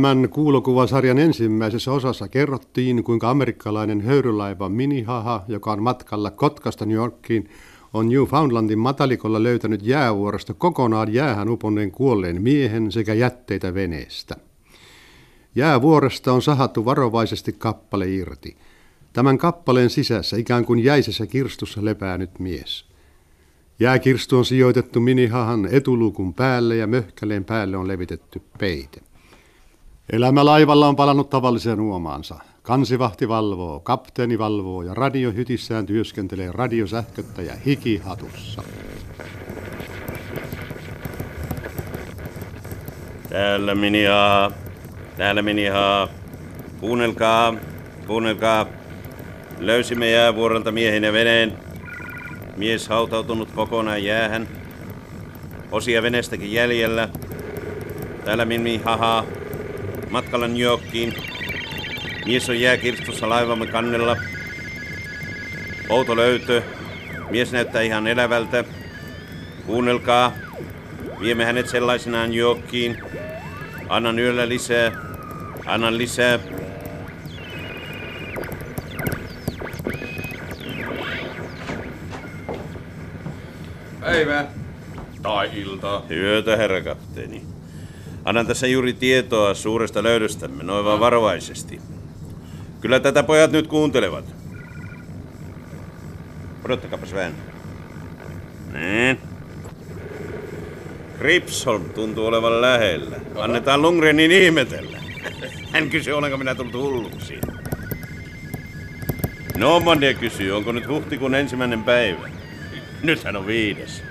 Tämän kuulokuvasarjan ensimmäisessä osassa kerrottiin, kuinka amerikkalainen höyrylaiva Minihaha, joka on matkalla Kotkasta New Yorkiin, on Newfoundlandin matalikolla löytänyt jäävuorosta kokonaan jäähän uponneen kuolleen miehen sekä jätteitä veneestä. Jäävuoresta on sahattu varovaisesti kappale irti. Tämän kappaleen sisässä ikään kuin jäisessä kirstussa lepää nyt mies. Jääkirstu on sijoitettu minihahan etuluukun päälle ja möhkäleen päälle on levitetty peite. Elämä laivalla on palannut tavalliseen uomaansa. Kansivahti valvoo, kapteeni valvoo ja radiohytissään työskentelee radiosähköttäjä hikihatussa. Täällä minihaa, täällä minihaa. Kuunnelkaa, kuunnelkaa. Löysimme jäävuorolta miehen ja veneen. Mies hautautunut kokonaan jäähän. Osia venestäkin jäljellä. Täällä Mimi haha. Matkalla New Yorkiin. Mies on jääkirstussa laivamme kannella. Outo löytö. Mies näyttää ihan elävältä. Kuunnelkaa. Viemme hänet sellaisenaan New Yorkiin. Annan yöllä lisää. Annan lisää. Päivää. Tai iltaa. Yötä, herra kapteeni. Annan tässä juuri tietoa suuresta löydöstämme, noin vaan varovaisesti. Kyllä tätä pojat nyt kuuntelevat. Odottakapas vähän. Niin. Kripsholm tuntuu olevan lähellä. Annetaan Lundgrenin ihmetellä. Hän kysyy, olenko minä tullut hulluksi. Normandia kysyy, onko nyt huhtikuun ensimmäinen päivä. Nythän on viides.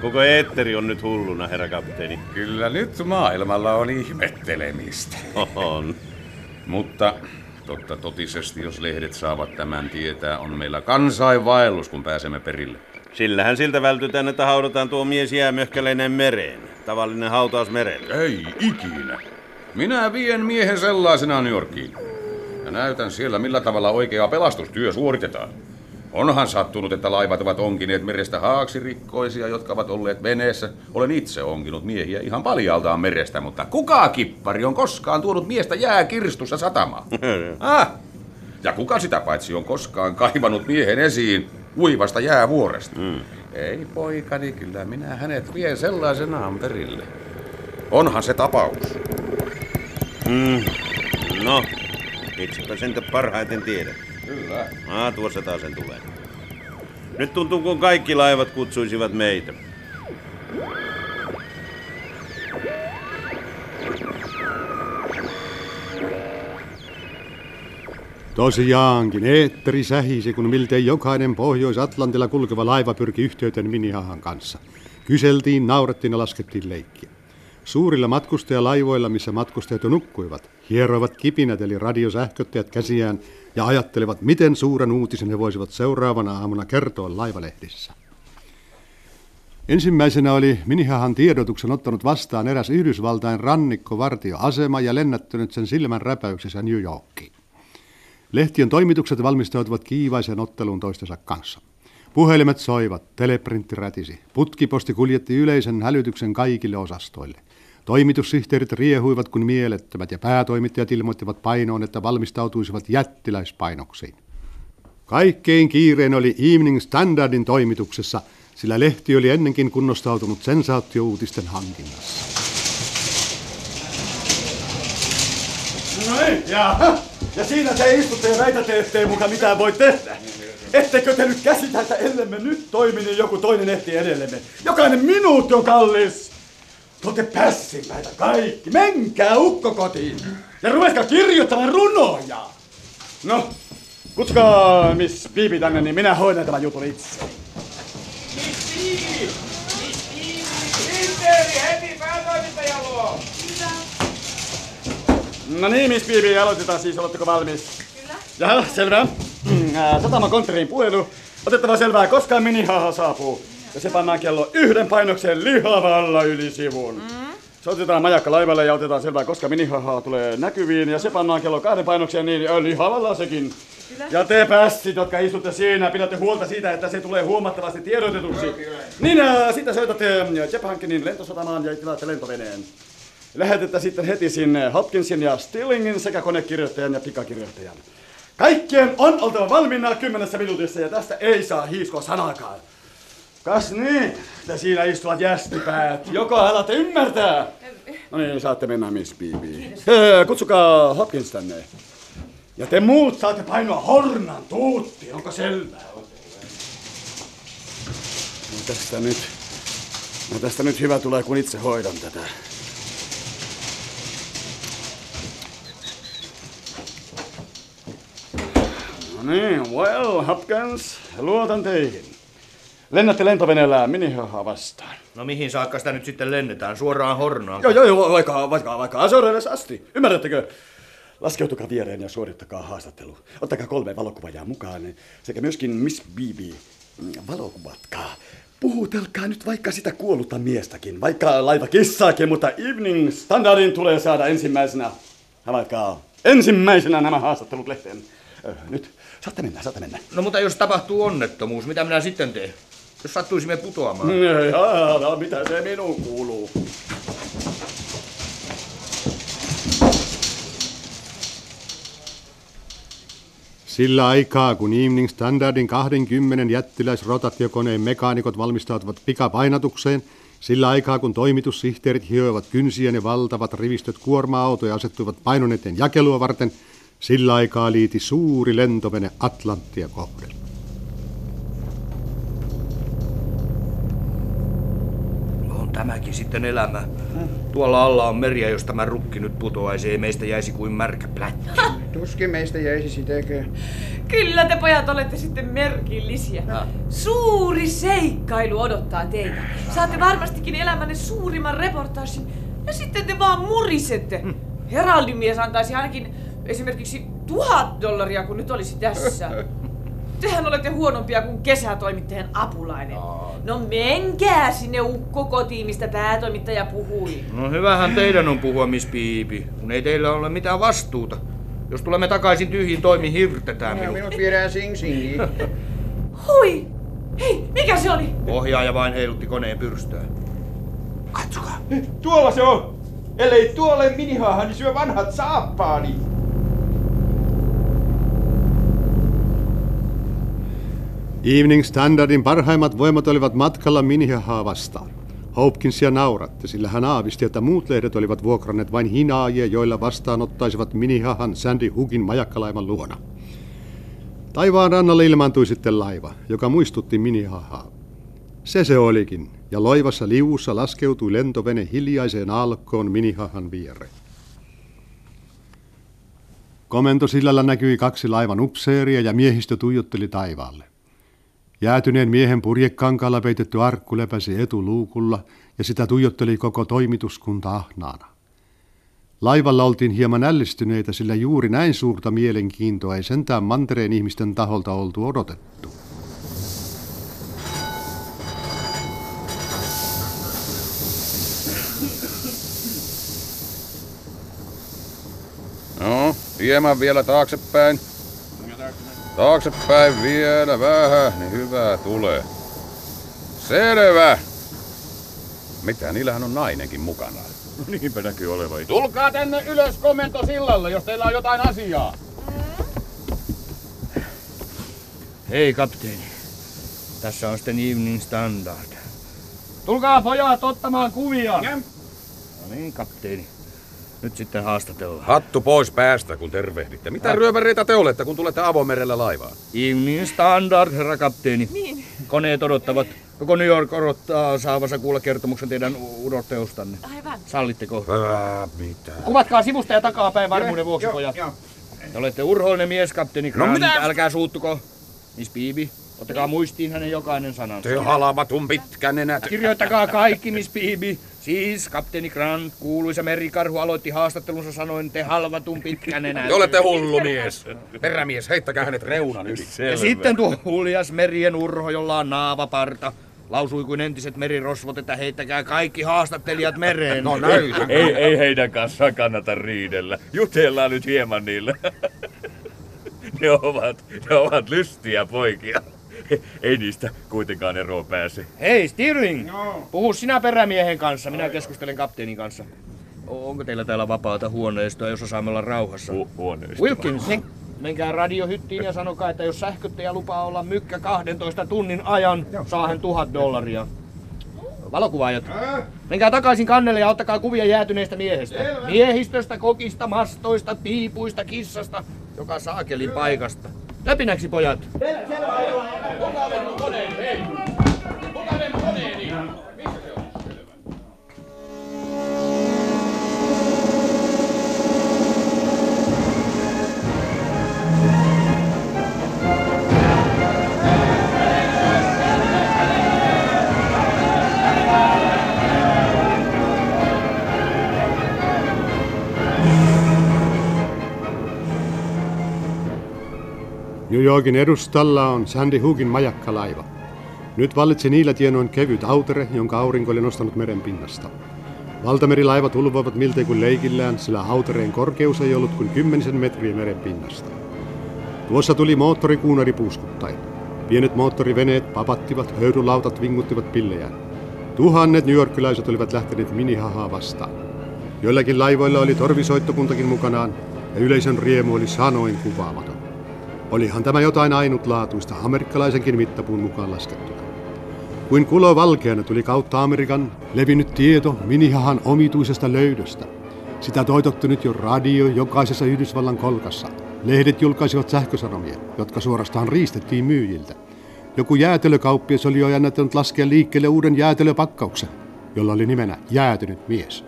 Koko eetteri on nyt hulluna, herra kapteeni. Kyllä nyt maailmalla on ihmettelemistä. On. Mutta totta totisesti, jos lehdet saavat tämän tietää, on meillä kansainvaellus, kun pääsemme perille. Sillähän siltä vältytään, että haudataan tuo mies jäämöhkäleinen mereen. Tavallinen hautaus merellä. Ei ikinä. Minä vien miehen sellaisena New Yorkiin. Ja näytän siellä, millä tavalla oikea pelastustyö suoritetaan. Onhan sattunut, että laivat ovat onkineet merestä haaksirikkoisia, jotka ovat olleet veneessä. Olen itse onkinut miehiä ihan paljaltaan merestä, mutta kuka kippari on koskaan tuonut miestä jääkirstussa satamaan? ah, ja kuka sitä paitsi on koskaan kaivannut miehen esiin uivasta jäävuoresta? Mm. Ei poikani, kyllä minä hänet vien sellaisenaan perille. Onhan se tapaus. Mm. No, itsepä sen te parhaiten tiedät. Kyllä. Ah, tuossa taas sen tulee. Nyt tuntuu, kun kaikki laivat kutsuisivat meitä. Tosiaankin, eetteri sähisi, kun miltei jokainen Pohjois-Atlantilla kulkeva laiva pyrki yhteyteen Minihahan kanssa. Kyseltiin, naurettiin ja laskettiin leikkiä. Suurilla matkustajalaivoilla, missä matkustajat jo nukkuivat, hieroivat kipinät eli radiosähköttäjät käsiään ja ajattelevat, miten suuren uutisen he voisivat seuraavana aamuna kertoa laivalehdissä. Ensimmäisenä oli Minihahan tiedotuksen ottanut vastaan eräs Yhdysvaltain rannikkovartioasema ja lennättänyt sen silmän räpäyksessä New Yorkiin. Lehtien toimitukset valmistautuvat kiivaiseen otteluun toistensa kanssa. Puhelimet soivat, teleprintti rätisi, putkiposti kuljetti yleisen hälytyksen kaikille osastoille. Toimitussihteerit riehuivat kuin mielettömät ja päätoimittajat ilmoittivat painoon, että valmistautuisivat jättiläispainoksiin. Kaikkein kiireen oli Evening Standardin toimituksessa, sillä lehti oli ennenkin kunnostautunut sensaatiouutisten hankinnassa. No niin, ja, ja siinä te istutte ja väitätte, ettei muka mitään voi tehdä. Ettekö te nyt käsitä, että ellemme nyt toimi, niin joku toinen ehti edellemme. Jokainen minuutti on kallis. Te olette pässinpäitä kaikki. Menkää ukko kotiin. Ja ruvetkaa kirjoittamaan runoja. No, kutsukaa Miss Bibi tänne, niin minä hoidan tämän jutun itse. No niin, Miss Bibi, aloitetaan siis. Oletteko valmis? Kyllä. Ja, selvä. Mm, ää, Sataman konttoriin puhelu. Otettava selvää, koska minihaha saapuu. Ja se pannaan kello yhden painokseen lihavalla yli sivun. Mm. Se otetaan majakka laivalle ja otetaan selvää, koska minihaha tulee näkyviin. Ja se pannaan kello kahden painokseen niin ö, lihavalla sekin. Kyllä. Ja te pässit, jotka istutte siinä, pidätte huolta siitä, että se tulee huomattavasti tiedotetuksi. Niin, ja sitten soitatte Jeff Hankinin lentosatamaan ja tilaatte lentoveneen. lähetettä sitten heti sinne Hopkinsin ja Stillingin sekä konekirjoittajan ja pikakirjoittajan. Kaikkien on oltava valmiina kymmenessä minuutissa ja tästä ei saa hiiskoa sanakaan. Kas niin, te siinä istuvat jästipäät. Joko alatte ymmärtää? No niin, saatte mennä, Miss Bibi. Kutsukaa Hopkins tänne. Ja te muut saatte painoa hornan tuutti, onko selvää? No tästä nyt, no tästä nyt hyvä tulee, kun itse hoidan tätä. No niin, well, Hopkins, luotan teihin. Lennätte lentoveneellä minihahaa vastaan. No mihin saakka sitä nyt sitten lennetään? Suoraan Hornoon? Joo, joo, joo, vaikka, vaikka, vaikka asti. Ymmärrättekö? Laskeutukaa viereen ja suorittakaa haastattelu. Ottakaa kolme valokuvajaa mukaan sekä myöskin Miss Bibi. Valokuvatkaa. Puhutelkaa nyt vaikka sitä kuollutta miestäkin, vaikka laiva kissaakin, mutta Evening Standardin tulee saada ensimmäisenä. Havaitkaa ensimmäisenä nämä haastattelut lehteen. Ö, Nyt saatte mennä, saatte mennä. No mutta jos tapahtuu onnettomuus, mitä minä sitten teen? Jos sattuisimme putoamaan. Jaa, no, mitä se minuun kuuluu? Sillä aikaa, kun Evening Standardin 20 jättiläisrotatiokoneen mekaanikot valmistautuvat pikapainatukseen, sillä aikaa, kun toimitussihteerit hioivat kynsiä ja valtavat rivistöt kuorma-autoja asettuivat painoneiden jakelua varten, sillä aikaa liiti suuri lentovene Atlanttia kohden. Tämäkin sitten elämä. Tuolla alla on meriä, jos tämä rukki nyt putoaisi, ei meistä jäisi kuin märkä plätty. Tuskin meistä jäisi sitäkään. Kyllä te pojat olette sitten merkillisiä. Suuri seikkailu odottaa teitä. Saatte varmastikin elämänne suurimman reportaasin. Ja sitten te vaan murisette. Heraldin mies antaisi ainakin esimerkiksi tuhat dollaria, kun nyt olisi tässä. Tehän olette huonompia kuin kesätoimittajan apulainen. No menkää sinne ukko kotiin, mistä päätoimittaja puhui. No hyvähän teidän on puhua, Miss Piipi, kun ei teillä ole mitään vastuuta. Jos tulemme takaisin tyhjin toimin, hirtetään minut. minut viedään Sing Singiin. Hui! Hei, mikä se oli? Ohjaaja vain heilutti koneen pyrstöä. Katsokaa. Tuolla se on! Ellei tuolle minihaahan, niin syö vanhat saappaani. Evening Standardin parhaimmat voimat olivat matkalla Minihahaa vastaan. Hopkinsia nauratti, sillä hän aavisti, että muut lehdet olivat vuokranneet vain hinaajia, joilla vastaanottaisivat Minihahan Sandy Hookin majakkalaivan luona. Taivaan rannalle ilmaantui sitten laiva, joka muistutti Minihahaa. Se se olikin, ja loivassa liuussa laskeutui lentovene hiljaiseen alkkoon Minihahan viereen. Komentosillalla näkyi kaksi laivan upseeria ja miehistö tuijotteli taivaalle. Jäätyneen miehen purjekankaalla peitetty arkku lepäsi etuluukulla ja sitä tuijotteli koko toimituskunta ahnaana. Laivalla oltiin hieman ällistyneitä, sillä juuri näin suurta mielenkiintoa ei sentään mantereen ihmisten taholta oltu odotettu. No, hieman vielä taaksepäin. Taaksepäin vielä vähän, niin hyvä tulee. Selvä. Mitä, niillähän on nainenkin mukana. Niinpä näkyy olevan. Tulkaa tänne ylös komentosillalle, jos teillä on jotain asiaa. Hei kapteeni, tässä on sitten Evening Standard. Tulkaa pojat ottamaan kuvia. No niin, kapteeni. Nyt sitten haastatellaan. Hattu pois päästä, kun tervehditte. Mitä ryöväreitä te olette, kun tulette avomerellä laivaan? Evening Standard, herra kapteeni. Niin. Koneet odottavat. Koko New York odottaa saavansa kuulla kertomuksen teidän udotteostanne. Aivan. Sallitteko? Ää, mitä? Kuvatkaa sivusta ja takapäin varmuuden vuoksi, pojat. Te olette urhoollinen mies, kapteeni Grant. mitä? Älkää suuttuko. Miss Bibi, ottakaa muistiin hänen jokainen sanansa. Te halavatun pitkän nenät. Kirjoittakaa kaikki, Miss Bibi. Siis kapteeni Grant, kuuluisa merikarhu, aloitti haastattelunsa sanoen te halvatun pitkän enää. Te olette hullu mies. Perämies, heittäkää hänet reunan yli. Ja sitten tuo huljas merien urho, jolla on naavaparta. Lausui kuin entiset merirosvot, että heittäkää kaikki haastattelijat mereen. No näytä. Ei, ei heidän kanssaan kannata riidellä. Jutellaan nyt hieman niille. ne, ovat, ne ovat lystiä poikia. Ei niistä kuitenkaan eroon pääse. Hei, Stirling! Puhu sinä perämiehen kanssa, minä keskustelen kapteenin kanssa. onko teillä täällä vapaata huoneistoa, jos osaamme olla rauhassa? Hu- huoneisto. Wilkins, menkää radiohyttiin ja sanokaa, että jos sähköttäjä lupaa olla mykkä 12 tunnin ajan, saa hän tuhat dollaria. Valokuvaajat, menkää takaisin kannelle ja ottakaa kuvia jäätyneestä miehestä. Miehistöstä, kokista, mastoista, piipuista, kissasta, joka saakelin paikasta. Läpinäksi pojat! New Yorkin edustalla on Sandy Hookin majakkalaiva. Nyt vallitsi niillä tienoin kevyt autere, jonka aurinko oli nostanut meren pinnasta. Valtamerilaivat ulvoivat miltei kuin leikillään, sillä autereen korkeus ei ollut kuin kymmenisen metriä meren pinnasta. Tuossa tuli moottorikuunari puuskuttain. Pienet moottoriveneet papattivat, höyrylautat vinguttivat pillejään. Tuhannet newyorkilaiset olivat lähteneet minihahaa vastaan. Joillakin laivoilla oli torvisoittokuntakin mukanaan, ja yleisön riemu oli sanoin kuvaamaton. Olihan tämä jotain ainutlaatuista, amerikkalaisenkin mittapuun mukaan laskettuna. Kuin kulo valkeana tuli kautta Amerikan levinnyt tieto minihahan omituisesta löydöstä. Sitä toitotti nyt jo radio jokaisessa Yhdysvallan kolkassa. Lehdet julkaisivat sähkösanomia, jotka suorastaan riistettiin myyjiltä. Joku jäätelökauppias oli jo jännättänyt laskea liikkeelle uuden jäätelöpakkauksen, jolla oli nimenä jäätynyt mies.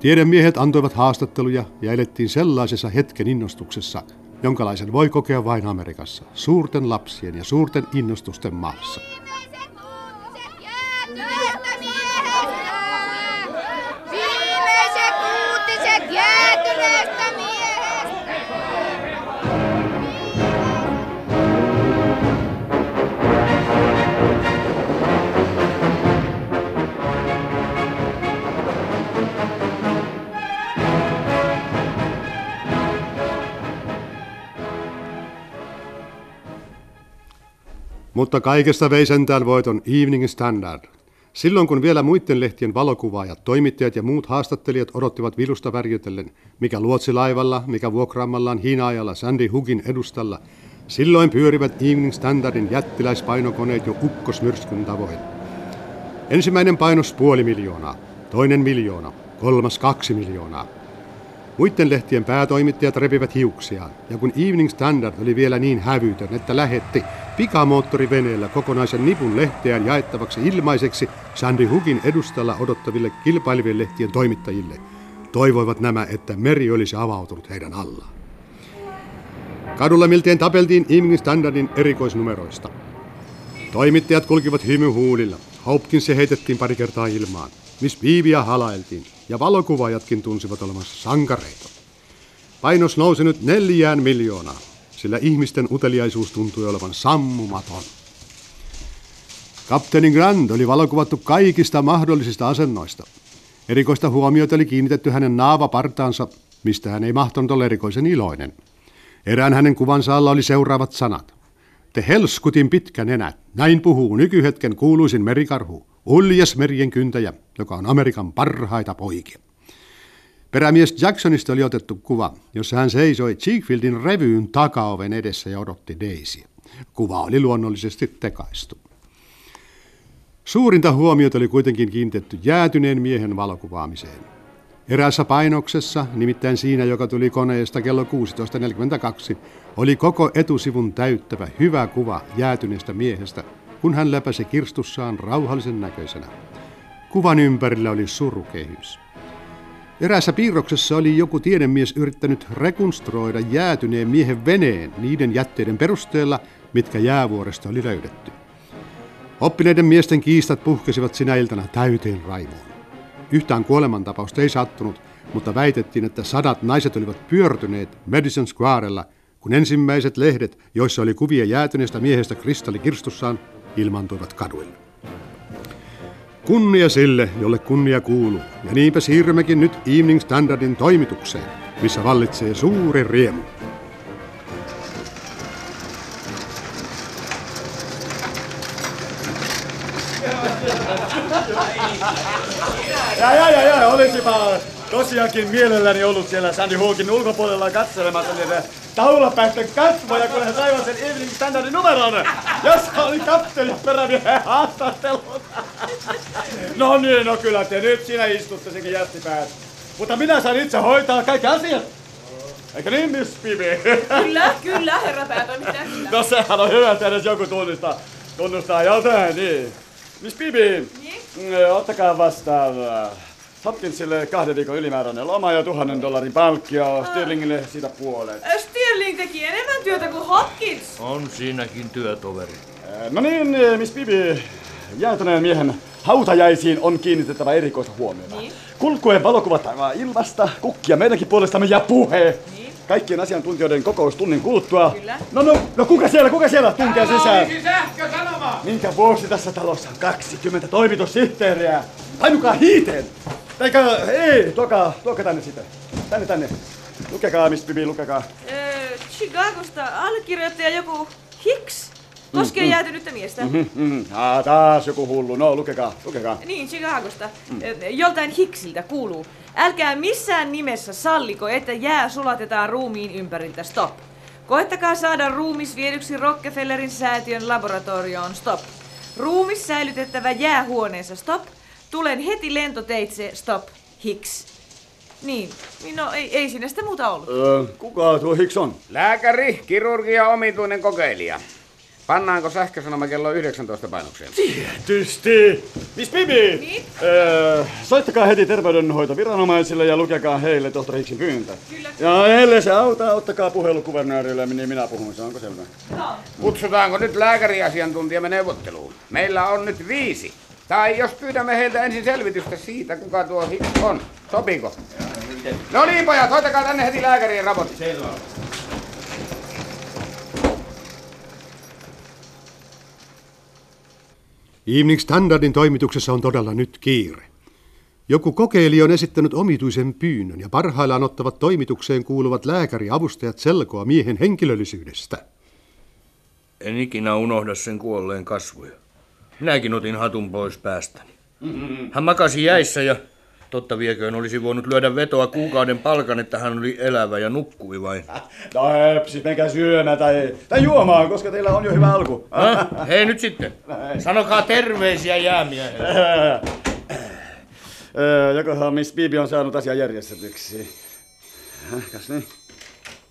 Tiedemiehet antoivat haastatteluja ja elettiin sellaisessa hetken innostuksessa, jonkalaisen voi kokea vain Amerikassa, suurten lapsien ja suurten innostusten maassa. Mutta kaikesta vei sentään voiton Evening Standard. Silloin kun vielä muiden lehtien valokuvaajat, toimittajat ja muut haastattelijat odottivat vilusta värjötellen, mikä luotsilaivalla, mikä vuokraamallaan hinaajalla Sandy Hookin edustalla, silloin pyörivät Evening Standardin jättiläispainokoneet jo ukkosmyrskyn tavoin. Ensimmäinen painos puoli miljoonaa, toinen miljoona, kolmas kaksi miljoonaa. Muiden lehtien päätoimittajat repivät hiuksiaan, ja kun Evening Standard oli vielä niin hävytön, että lähetti pikamoottoriveneellä kokonaisen nipun lehteään jaettavaksi ilmaiseksi Sandy Hookin edustalla odottaville kilpailevien lehtien toimittajille, toivoivat nämä, että meri olisi avautunut heidän allaan. Kadulla miltei tapeltiin Evening Standardin erikoisnumeroista. Toimittajat kulkivat hymyhuulilla. Hopkins heitettiin pari kertaa ilmaan. Miss Beebia halailtiin, ja valokuvaajatkin tunsivat olevansa sankareita. Painos nousi nyt neljään miljoonaa, sillä ihmisten uteliaisuus tuntui olevan sammumaton. Kapteeni Grant oli valokuvattu kaikista mahdollisista asennoista. Erikoista huomiota oli kiinnitetty hänen naavapartaansa, mistä hän ei mahtanut olla erikoisen iloinen. Erään hänen kuvansa alla oli seuraavat sanat. Te helskutin pitkä nenä, näin puhuu nykyhetken kuuluisin merikarhu, uljas merien kyntäjä, joka on Amerikan parhaita poikia. Perämies Jacksonista oli otettu kuva, jossa hän seisoi Cheekfieldin revyyn takaoven edessä ja odotti Daisyä. Kuva oli luonnollisesti tekaistu. Suurinta huomiota oli kuitenkin kiinnitetty jäätyneen miehen valokuvaamiseen. Eräässä painoksessa, nimittäin siinä, joka tuli koneesta kello 16.42, oli koko etusivun täyttävä hyvä kuva jäätyneestä miehestä, kun hän läpäsi kirstussaan rauhallisen näköisenä. Kuvan ympärillä oli surukehys. Eräässä piirroksessa oli joku tiedemies yrittänyt rekonstruoida jäätyneen miehen veneen niiden jätteiden perusteella, mitkä jäävuoresta oli löydetty. Oppineiden miesten kiistat puhkesivat sinä iltana täyteen raivoon. Yhtään kuolemantapausta ei sattunut, mutta väitettiin, että sadat naiset olivat pyörtyneet Madison Squarella, kun ensimmäiset lehdet, joissa oli kuvia jäätyneestä miehestä kristallikirstussaan, ilmantuivat kaduille. Kunnia sille, jolle kunnia kuuluu, ja niinpä siirrymmekin nyt Evening Standardin toimitukseen, missä vallitsee suuri riemu. Ja, ja, ja, ja, olisipa tosiaankin mielelläni ollut siellä Sandy Hawkin ulkopuolella katselemassa niitä taulapäisten kasvoja, kun he saivat sen Evening Standardin numeron, jossa oli kapteeni perämiehen haastattelut. No niin, no kyllä te nyt siinä istutte sekin jättipäät. Mutta minä saan itse hoitaa kaikki asiat. Eikö niin, Miss Bibi? Kyllä, kyllä, herra päätoimittaja. No sehän on hyvä, että edes joku tunnistaa, tunnustaa jotain, niin. Miss Bibi, niin? ottakaa vastaan äh, Hopkinsille kahden viikon ylimääräinen loma ja tuhannen dollarin palkkio, Stirlingille siitä puolet. Äh, Stirling teki enemmän työtä kuin Hopkins. On siinäkin työtoveri. Äh, No niin, Miss Bibi, jäätyneen miehen hautajaisiin on kiinnitettävä erikoista huomiota. Niin. Kulkuen valokuvat ilmasta, kukkia meidänkin puolestamme ja puhe. Kaikkien asiantuntijoiden kokous tunnin kuluttua. Kyllä. No, no, no kuka siellä, kuka siellä tunkee sisään? Sähkösanoma! Minkä vuoksi tässä talossa on 20 toimitussihteeriä? Painukaa hiiteen! Eikä, ei, tuokaa, tuokaa tänne sitten. Tänne, tänne. Lukekaa, Miss Bibi, lukekaa. Äh, Chicagosta allekirjoittaja joku Hicks. Koskee Mm, mm. jäätynyttä miestä. Mhm. Ah, taas joku hullu. No, lukekaa, lukekaa. Niin, Chicagosta. Mm. Joltain Hicksiltä kuuluu. Älkää missään nimessä salliko, että jää sulatetaan ruumiin ympäriltä. Stop. Koettakaa saada ruumis viedyksi Rockefellerin säätiön laboratorioon. Stop. Ruumis säilytettävä jäähuoneessa. Stop. Tulen heti lentoteitse. Stop. Hicks. Niin, niin no ei, ei siinä sitä muuta ollut. Öö, kuka tuo Hicks on? Lääkäri, kirurgia, omituinen kokeilija. Pannaanko sähkösanoma kello 19 painokseen? Tietysti! Miss Bibi! Niin? Öö, soittakaa heti terveydenhoitoviranomaisille ja lukekaa heille tohtori Hicksin pyyntö. Kyllä. Ja ellei se auta, ottakaa puhelu kuvernöörille, niin minä puhun, se onko selvä? Kutsutaanko nyt lääkäriasiantuntijamme neuvotteluun? Meillä on nyt viisi. Tai jos pyydämme heiltä ensin selvitystä siitä, kuka tuo Hicks on. Sopiiko? No niin, pojat, hoitakaa tänne heti lääkärien raportti. Selvä. Evening Standardin toimituksessa on todella nyt kiire. Joku kokeili on esittänyt omituisen pyynnön ja parhaillaan ottavat toimitukseen kuuluvat lääkäriavustajat selkoa miehen henkilöllisyydestä. En ikinä unohda sen kuolleen kasvoja. Minäkin otin hatun pois päästäni. Hän makasi jäissä ja totta vieköön olisi voinut lyödä vetoa kuukauden palkan, että hän oli elävä ja nukkui vain. No höpsi, menkää syömään tai, tai juomaan, koska teillä on jo hyvä alku. No, hei nyt sitten. Sanokaa terveisiä jäämiehelle. Jokohan Miss Bibi on saanut asian järjestetyksi. Kas niin?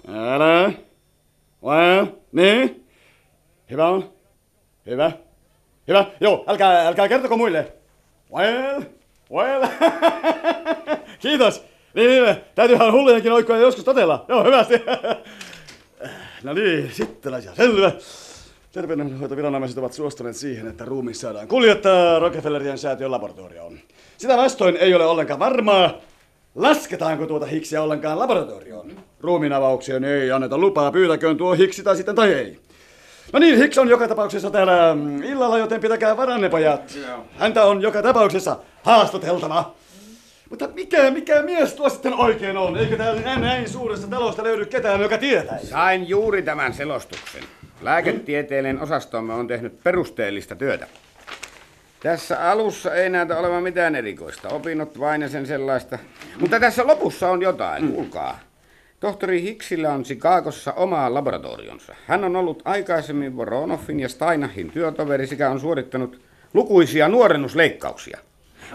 Älä. Well, niin? Hyvä on. Hyvä. Hyvä. Joo, älkää, älkää kertoko muille. Well, well. Kiitos. Niin, niin, täytyyhän hullujenkin oikkoja joskus totella. Joo, hyvästi. No niin, sitten asia selvä. Terveydenhoitoviranomaiset ovat suostuneet siihen, että ruumis saadaan kuljettaa Rockefellerien säätiön laboratorioon. Sitä vastoin ei ole ollenkaan varmaa, lasketaanko tuota hiksiä ollenkaan laboratorioon. Ruumiin avaukseen ei anneta lupaa, pyytäköön tuo hiksi tai sitten tai ei. No niin, Hicks on joka tapauksessa täällä mm, illalla, joten pitäkää varanne, pojat. Häntä on joka tapauksessa haastateltava. Mutta mikä, mikä mies tuo sitten oikein on? Eikö täällä näin, suuresta talosta löydy ketään, joka tietää? Sain juuri tämän selostuksen. Lääketieteellinen osastomme on tehnyt perusteellista työtä. Tässä alussa ei näytä olevan mitään erikoista. Opinnot vain ja sen sellaista. Mutta tässä lopussa on jotain, kuulkaa. Tohtori Hicksillä on Chicagossa oma laboratorionsa. Hän on ollut aikaisemmin Voronoffin ja Steinahin työtoveri sekä on suorittanut lukuisia nuorennusleikkauksia.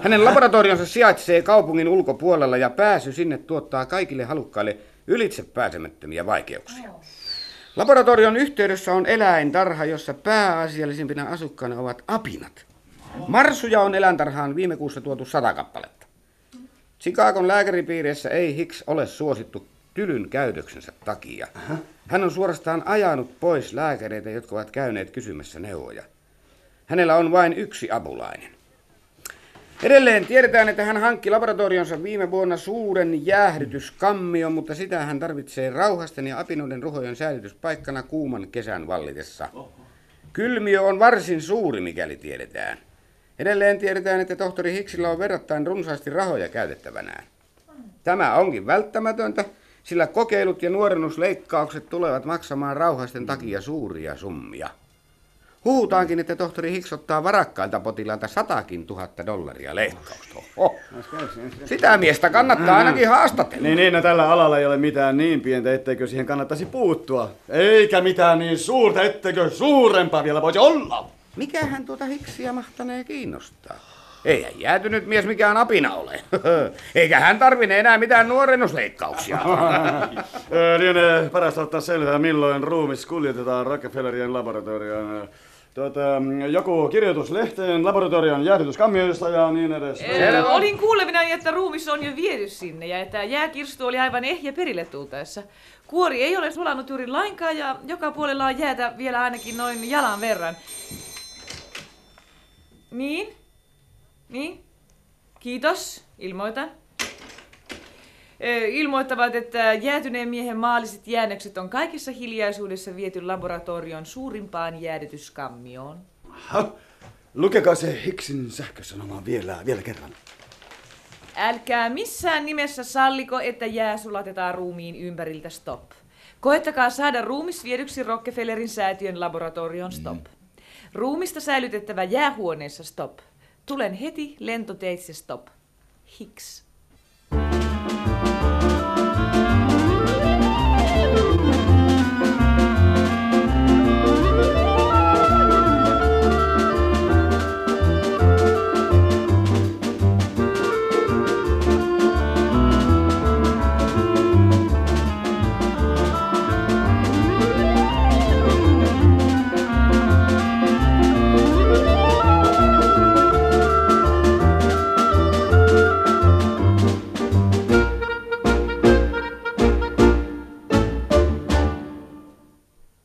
Hänen laboratorionsa sijaitsee kaupungin ulkopuolella ja pääsy sinne tuottaa kaikille halukkaille ylitse pääsemättömiä vaikeuksia. Laboratorion yhteydessä on eläintarha, jossa pääasiallisimpina asukkaina ovat apinat. Marsuja on eläintarhaan viime kuussa tuotu sata kappaletta. Chicagon lääkäripiirissä ei Hicks ole suosittu tylyn käytöksensä takia. Hän on suorastaan ajanut pois lääkäreitä, jotka ovat käyneet kysymässä neuvoja. Hänellä on vain yksi apulainen. Edelleen tiedetään, että hän hankki laboratorionsa viime vuonna suuren jäähdytyskammion, mutta sitä hän tarvitsee rauhasten ja apinoiden ruhojen säilytyspaikkana kuuman kesän vallitessa. Kylmiö on varsin suuri, mikäli tiedetään. Edelleen tiedetään, että tohtori Hicksillä on verrattain runsaasti rahoja käytettävänään. Tämä onkin välttämätöntä, sillä kokeilut ja nuorennusleikkaukset tulevat maksamaan rauhaisten takia suuria summia. Huutaankin, että tohtori Hicks ottaa varakkailta potilailta satakin tuhatta dollaria leikkausta. Oho. Sitä miestä kannattaa ainakin haastatella. Niin, niin, no tällä alalla ei ole mitään niin pientä, etteikö siihen kannattaisi puuttua. Eikä mitään niin suurta, etteikö suurempaa vielä voisi olla. Mikähän tuota Hicksia mahtanee kiinnostaa? Ei jäätynyt mies mikään apina ole. Eikä hän tarvine enää mitään nuorennusleikkauksia. Lienee parasta ottaa selvää, milloin ruumis kuljetetaan Rockefellerien laboratorioon. Tuota, joku kirjoitus lehteen, laboratorion jäähdytyskammioista ja niin edes. Ö, olin kuulevina, että ruumis on jo viety sinne ja että jääkirstu oli aivan ehjä perille tultaessa. Kuori ei ole sulanut juuri lainkaan ja joka puolella on jäätä vielä ainakin noin jalan verran. Niin? Niin? Kiitos, ilmoitan. Ö, Ilmoittavat, että jäätyneen miehen maalliset jäännökset on kaikessa hiljaisuudessa viety laboratorion suurimpaan jäädytyskammioon. Ha, lukekaa se Hicksin sähkösanoma vielä, vielä kerran. Älkää missään nimessä salliko, että jää sulatetaan ruumiin ympäriltä stop. Koettakaa saada ruumis viedyksi Rockefellerin säätiön laboratorion stop. Ruumista säilytettävä jäähuoneessa stop. Tulen heti lentoteitse stop. Hicks.